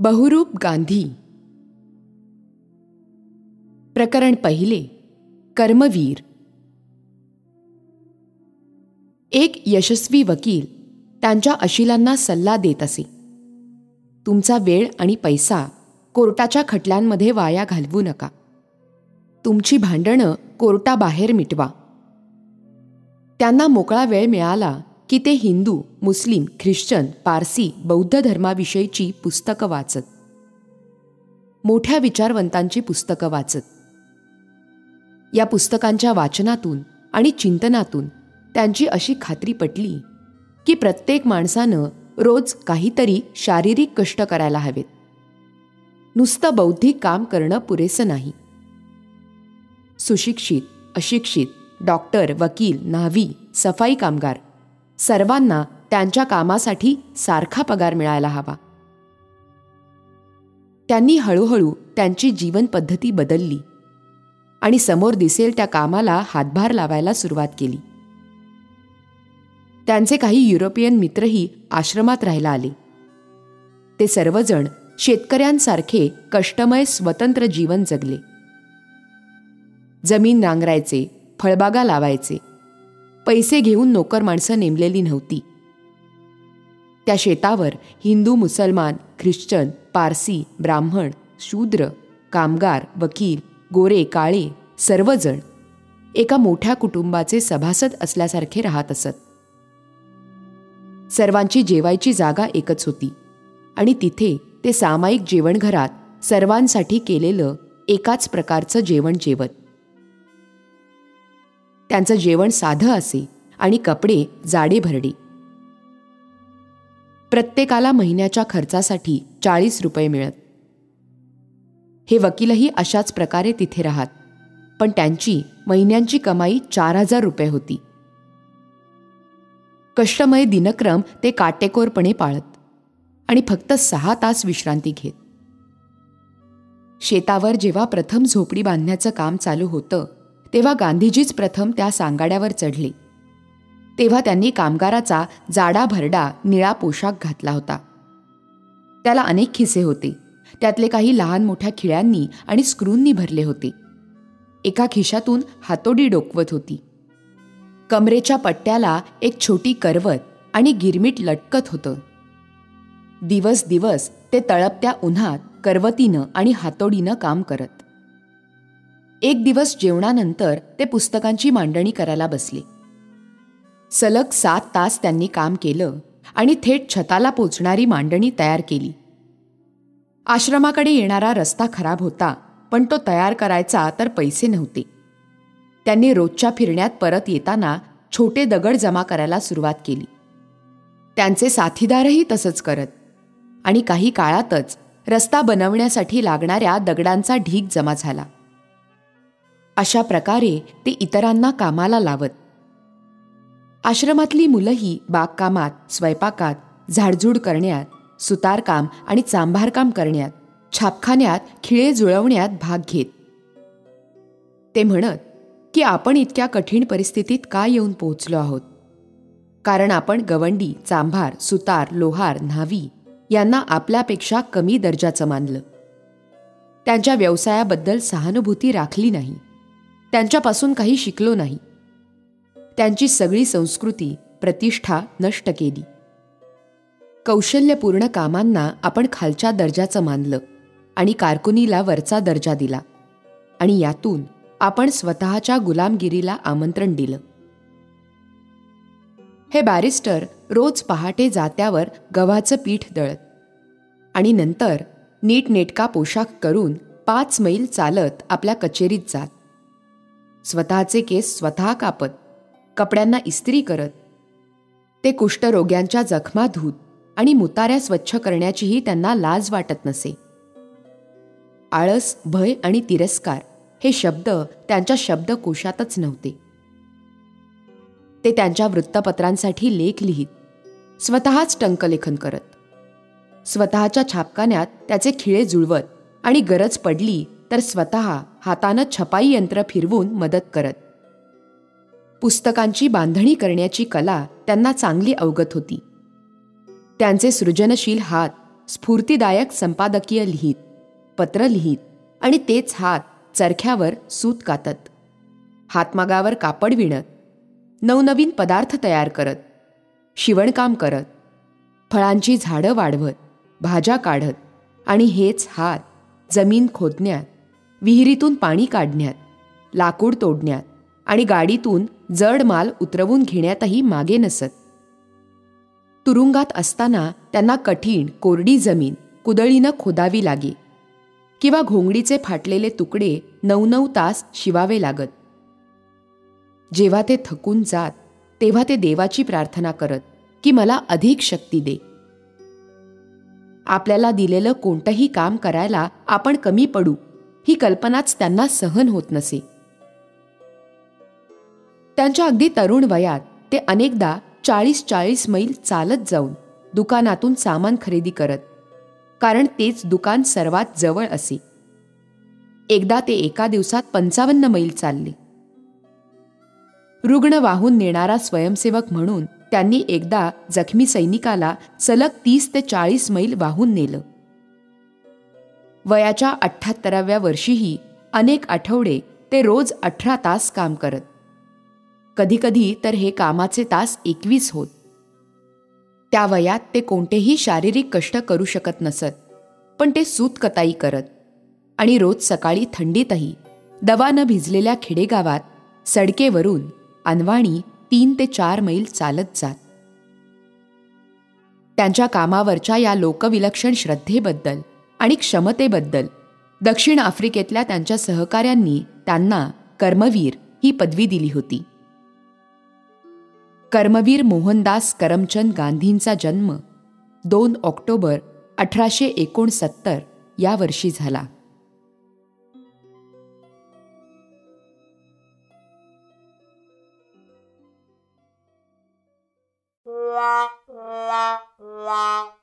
बहुरूप गांधी. प्रकरण पहिले कर्मवीर. एक यशस्वी वकील त्यांच्या अशिलांना सल्ला देत असे. तुमचा वेळ आणि पैसा कोर्टाच्या खटल्यांमध्ये वाया घालवू नका. तुमची भांडणं कोर्टाबाहेर मिटवा. त्यांना मोकळा वेळ मिळाला की ते हिंदू मुस्लिम ख्रिश्चन पारसी बौद्ध धर्माविषयीची पुस्तकं वाचत. मोठ्या विचारवंतांची पुस्तकं वाचत. या पुस्तकांच्या वाचनातून आणि चिंतनातून त्यांची अशी खात्री पटली की प्रत्येक माणसानं रोज काहीतरी शारीरिक कष्ट करायला हवेत. नुसतं बौद्धिक काम करणं पुरेसं नाही. सुशिक्षित अशिक्षित डॉक्टर वकील न्हावी सफाई कामगार सर्वांना त्यांच्या कामासाठी सारखा पगार मिळायला हवा. त्यांनी हळूहळू त्यांची जीवनपद्धती बदलली आणि समोर दिसेल त्या कामाला हातभार लावायला सुरुवात केली. त्यांचे काही युरोपियन मित्रही आश्रमात राहायला आले. ते सर्वजण शेतकऱ्यांसारखे कष्टमय स्वतंत्र जीवन जगले. जमीन नांगरायचे फळबागा लावायचे पैसे घेऊन नोकर माणसं नेमलेली नव्हती. त्या शेतावर हिंदू मुसलमान ख्रिश्चन पारसी ब्राह्मण शूद्र कामगार वकील गोरे काळे सर्वजण एका मोठ्या कुटुंबाचे सभासद असल्यासारखे राहत असत. सर्वांची जेवायची जागा एकच होती आणि तिथे ते सामायिक जेवणघरात सर्वांसाठी केलेलं एकाच प्रकारचं जेवण जेवत. त्यांचं जेवण साधं असे आणि कपडे जाडे भरडे. प्रत्येकाला महिन्याच्या खर्चासाठी चाळीस रुपये मिळत. हे वकीलही अशाच प्रकारे तिथे राहत पण त्यांची महिन्यांची कमाई चार हजार रुपये होती. कष्टमय दिनक्रम ते काटेकोरपणे पाळत आणि फक्त सहा तास विश्रांती घेत. शेतावर जेव्हा प्रथम झोपडी बांधण्याचं काम चालू होतं तेव्हा गांधीजीच प्रथम त्या सांगाड्यावर चढले. तेव्हा त्यांनी कामगाराचा जाडा भरडा निळा पोशाख घातला होता. त्याला अनेक खिसे होते. त्यातले काही लहान मोठ्या खिळ्यांनी आणि स्क्रूंनी भरले होते. एका खिशातून हातोडी डोकवत होती. कमरेच्या पट्ट्याला एक छोटी करवत आणि गिरमीट लटकत होतं. दिवस दिवस ते तळपत्या उन्हात करवतीनं आणि हातोडीनं काम करत. एक दिवस जेवणानंतर ते पुस्तकांची मांडणी करायला बसले. सलग सात तास त्यांनी काम केलं आणि थेट छताला पोचणारी मांडणी तयार केली. आश्रमाकडे येणारा रस्ता खराब होता पण तो तयार करायचा तर पैसे नव्हते. त्यांनी रोजच्या फिरण्यात परत येताना छोटे दगड जमा करायला सुरुवात केली. त्यांचे साथीदारही तसंच करत आणि काही काळातच रस्ता बनवण्यासाठी लागणाऱ्या दगडांचा ढीग जमा झाला. अशा प्रकारे ते इतरांना कामाला लावत. आश्रमातली मुलंही बागकामात स्वयंपाकात झाडझूड करण्यात सुतारकाम आणि चांभारकाम करण्यात छापखान्यात खिळे जुळवण्यात भाग घेत. ते म्हणत की आपण इतक्या कठीण परिस्थितीत का येऊन पोहोचलो आहोत? कारण आपण गवंडी चांभार सुतार लोहार न्हावी यांना आपल्यापेक्षा कमी दर्जाचं मानलं. त्यांच्या व्यवसायाबद्दल सहानुभूती राखली नाही. त्यांच्यापासून काही शिकलो नाही. त्यांची सगळी संस्कृती प्रतिष्ठा नष्ट केली. कौशल्यपूर्ण कामांना आपण खालच्या दर्जाचं मानलं आणि कारकुनीला वरचा दर्जा दिला आणि यातून आपण स्वतःच्या गुलामगिरीला आमंत्रण दिलं. हे बॅरिस्टर रोज पहाटे जात्यावर गव्हाचं पीठ दळत आणि नंतर नीटनेटका पोशाख करून पाच मैल चालत आपल्या कचेरीत जात. स्वतःचे केस स्वतः कापत कपड्यांना इस्त्री करत. ते कुष्ठरोग्यांच्या जखमा धूत आणि मुताऱ्या स्वच्छ करण्याचीही त्यांना लाज वाटत नसे. आळस भय आणि तिरस्कार हे शब्द त्यांच्या शब्दकोशातच नव्हते. ते त्यांच्या वृत्तपत्रांसाठी लेख लिहित स्वतःच टंकलेखन करत. स्वतःच्या छापकान्यात त्याचे खिळे जुळवत आणि गरज पडली तर स्वतः हातानं छपाई यंत्र फिरवून मदत करत. पुस्तकांची बांधणी करण्याची कला त्यांना चांगली अवगत होती. त्यांचे सृजनशील हात स्फूर्तिदायक संपादकीय लिहित पत्र लिहित आणि तेच हात चरख्यावर सूत कातत. हातमागावर कापड विणत नवनवीन पदार्थ तयार करत शिवणकाम करत फळांची झाडं वाढवत भाज्या काढत आणि हेच हात जमीन खोदण्यात विहिरीतून पाणी काढण्यात लाकूड तोडण्यात आणि गाडीतून जड माल उतरवून घेण्यातही मागे नसत. तुरुंगात असताना त्यांना कठीण कोरडी जमीन कुदळीनं खोदावी लागे किंवा घोंगडीचे फाटलेले तुकडे नऊ नऊ तास शिवावे लागत. जेव्हा ते थकून जात तेव्हा ते देवाची प्रार्थना करत की मला अधिक शक्ती दे. आपल्याला दिलेलं कोणतंही काम करायला आपण कमी पडू. ही कल्पनाच त्यांना सहन होत नसे. त्यांच्या अगदी तरुण वयात ते अनेकदा चाळीस चाळीस मैल चालत जाऊन दुकानातून सामान खरेदी करत कारण तेच दुकान सर्वात जवळ असे. एकदा ते एका दिवसात पंचावन्न मैल चालले. रुग्ण वाहून नेणारा स्वयंसेवक म्हणून त्यांनी एकदा जखमी सैनिकाला सलग तीस ते चाळीस मैल वाहून नेलं. वयाच्या अठ्ठ्याहत्तराव्या वर्षीही अनेक आठवडे ते रोज अठरा तास काम करत. कधीकधी तर हे कामाचे तास एकवीस होत. त्या वयात ते कोणतेही शारीरिक कष्ट करू शकत नसत पण ते सूतकताई करत आणि रोज सकाळी थंडीतही दवानं भिजलेल्या खेडेगावात सडकेवरून अनवाणी तीन ते चार मैल चालत जात. त्यांच्या कामावरच्या या लोकविलक्षण श्रद्धेबद्दल आणि क्षमतेबद्दल. दक्षिण आफ्रिकेतल्या त्यांच्या सहकाऱ्यांनी त्यांना कर्मवीर ही पदवी दिली होती. कर्मवीर मोहनदास करमचंद गांधींचा जन्म दोन ऑक्टोबर अठराशे एकोणसत्तर या वर्षी झाला.